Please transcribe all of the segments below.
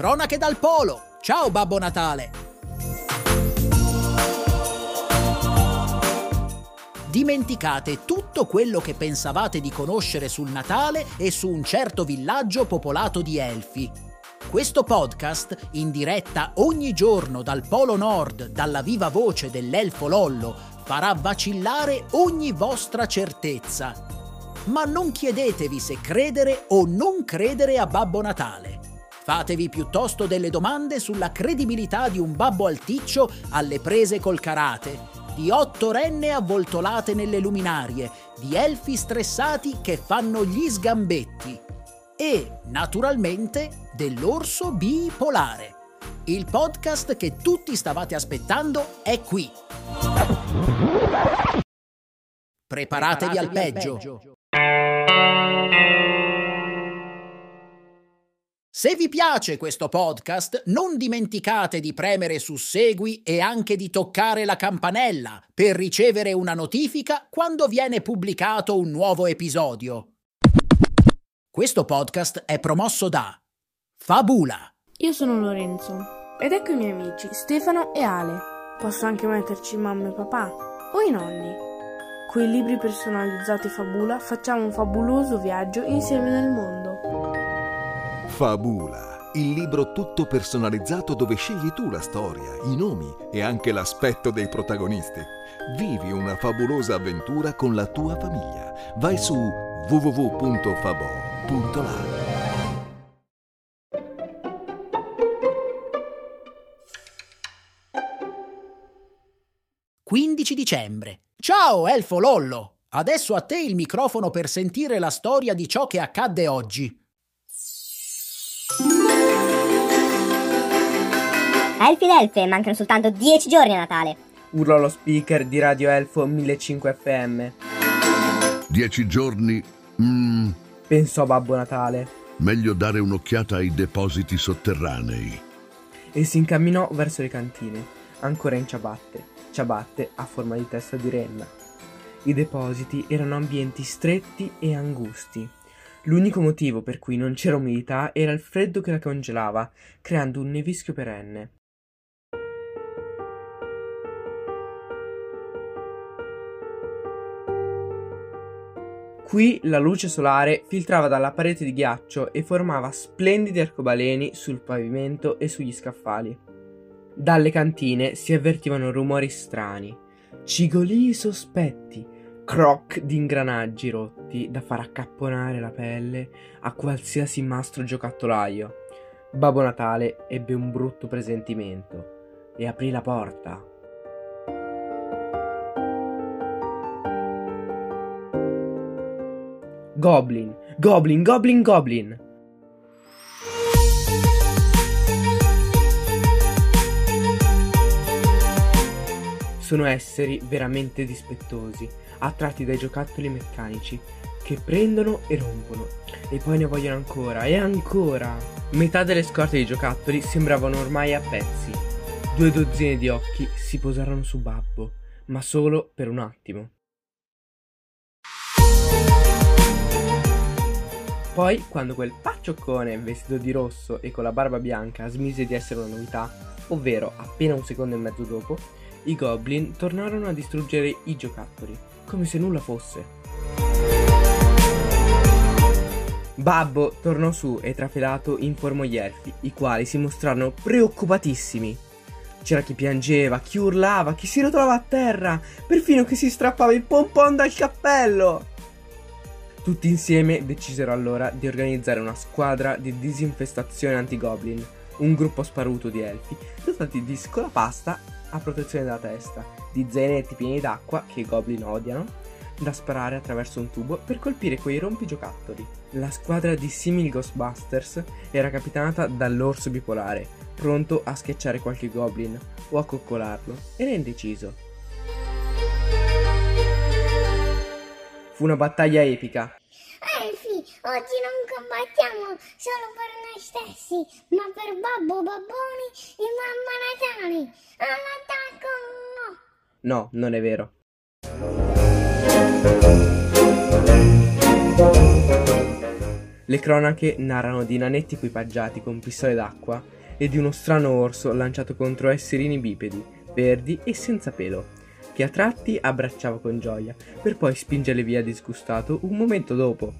Cronache dal Polo. Ciao Babbo Natale. Dimenticate tutto quello che pensavate di conoscere sul Natale e su un certo villaggio popolato di elfi. Questo podcast, in diretta ogni giorno dal Polo Nord, dalla viva voce dell'elfo Lollo, farà vacillare ogni vostra certezza. Ma non chiedetevi se credere o non credere a Babbo Natale. Fatevi piuttosto delle domande sulla credibilità di un babbo alticcio alle prese col karate, di otto renne avvoltolate nelle luminarie, di elfi stressati che fanno gli sgambetti e, naturalmente, dell'orso bipolare. Il podcast che tutti stavate aspettando è qui. Preparatevi, al peggio. peggio. Se vi piace questo podcast, non dimenticate di premere su Segui e anche di toccare la campanella per ricevere una notifica quando viene pubblicato un nuovo episodio. Questo podcast è promosso da Fabula. Io sono Lorenzo ed ecco i miei amici Stefano e Ale. Posso anche metterci mamma e papà o i nonni. Con i libri personalizzati Fabula facciamo un fabuloso viaggio insieme nel mondo. Fabula, il libro tutto personalizzato dove scegli tu la storia, i nomi e anche l'aspetto dei protagonisti. Vivi una fabulosa avventura con la tua famiglia. Vai su www.fabo.la. 15 dicembre. Ciao, Elfo Lollo! Adesso a te il microfono per sentire la storia di ciò che accadde oggi. Elfi ed elfe, mancano soltanto 10 giorni a Natale. Urlò lo speaker di Radio Elfo 1500 FM. 10 giorni? Mm. Pensò Babbo Natale. Meglio dare un'occhiata ai depositi sotterranei. E si incamminò verso le cantine, ancora in ciabatte, ciabatte a forma di testa di renna. I depositi erano ambienti stretti e angusti. L'unico motivo per cui non c'era umidità era il freddo che la congelava, creando un nevischio perenne. Qui la luce solare filtrava dalla parete di ghiaccio e formava splendidi arcobaleni sul pavimento e sugli scaffali. Dalle cantine si avvertivano rumori strani, cigolii sospetti, croc di ingranaggi rotti da far accapponare la pelle a qualsiasi mastro giocattolaio. Babbo Natale ebbe un brutto presentimento e aprì la porta Goblin, Goblin, Goblin, Goblin. Sono esseri veramente dispettosi, attratti dai giocattoli meccanici, che prendono e rompono, e poi ne vogliono ancora e ancora. Metà delle scorte di giocattoli sembravano ormai a pezzi. Due dozzine di occhi si posarono su Babbo, ma solo per un attimo. Poi, quando quel paccioccone vestito di rosso e con la barba bianca smise di essere una novità, ovvero appena un secondo e mezzo dopo, i goblin tornarono a distruggere i giocattoli, come se nulla fosse. Babbo tornò su e trafelato informò gli elfi, i quali si mostrarono preoccupatissimi. C'era chi piangeva, chi urlava, chi si rotolava a terra, perfino chi si strappava il pompon dal cappello. Tutti insieme decisero allora di organizzare una squadra di disinfestazione anti-goblin, un gruppo sparuto di elfi, dotati di scolapasta a protezione della testa, di zainetti pieni d'acqua che i goblin odiano, da sparare attraverso un tubo per colpire quei rompigiocattoli. La squadra di simili Ghostbusters era capitanata dall'orso bipolare, pronto a schiacciare qualche goblin o a coccolarlo, era indeciso. Fu una battaglia epica. Elfi, oggi non combattiamo solo per noi stessi, ma per Babbo Babboni e Mamma Natale. All'attacco! No, non è vero. Le cronache narrano di nanetti equipaggiati con pistole d'acqua e di uno strano orso lanciato contro esserini bipedi, verdi e senza pelo, che a tratti abbracciava con gioia, per poi spingerli via disgustato un momento dopo.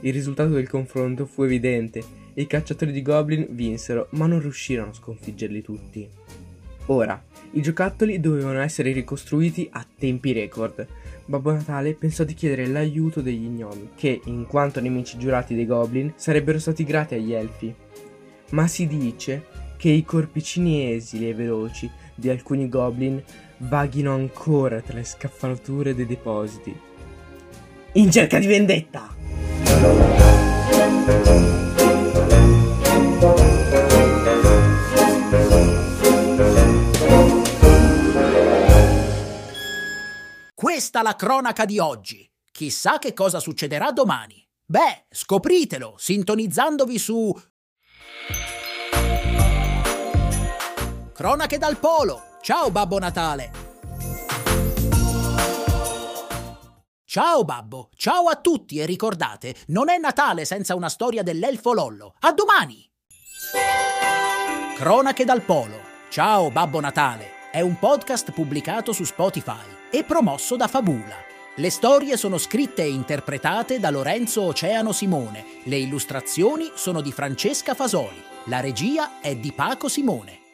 Il risultato del confronto fu evidente i cacciatori di goblin vinsero, ma non riuscirono a sconfiggerli tutti. Ora, i giocattoli dovevano essere ricostruiti a tempi record. Babbo Natale pensò di chiedere l'aiuto degli gnomi, che, in quanto nemici giurati dei goblin, sarebbero stati grati agli elfi. Ma si dice che i corpicini esili e veloci di alcuni goblin vaghino ancora tra le scaffalature dei depositi. In cerca di vendetta! Questa la cronaca di oggi. Chissà che cosa succederà domani. Beh, scopritelo sintonizzandovi su Cronache dal Polo. Ciao Babbo Natale. Ciao Babbo, ciao a tutti e ricordate, non è Natale senza una storia dell'elfo Lollo. A domani! Cronache dal Polo. Ciao Babbo Natale. È un podcast pubblicato su Spotify e promosso da Fabula. Le storie sono scritte e interpretate da Lorenzo Oceano Simone, le illustrazioni sono di Francesca Fasoli, la regia è di Paco Simone.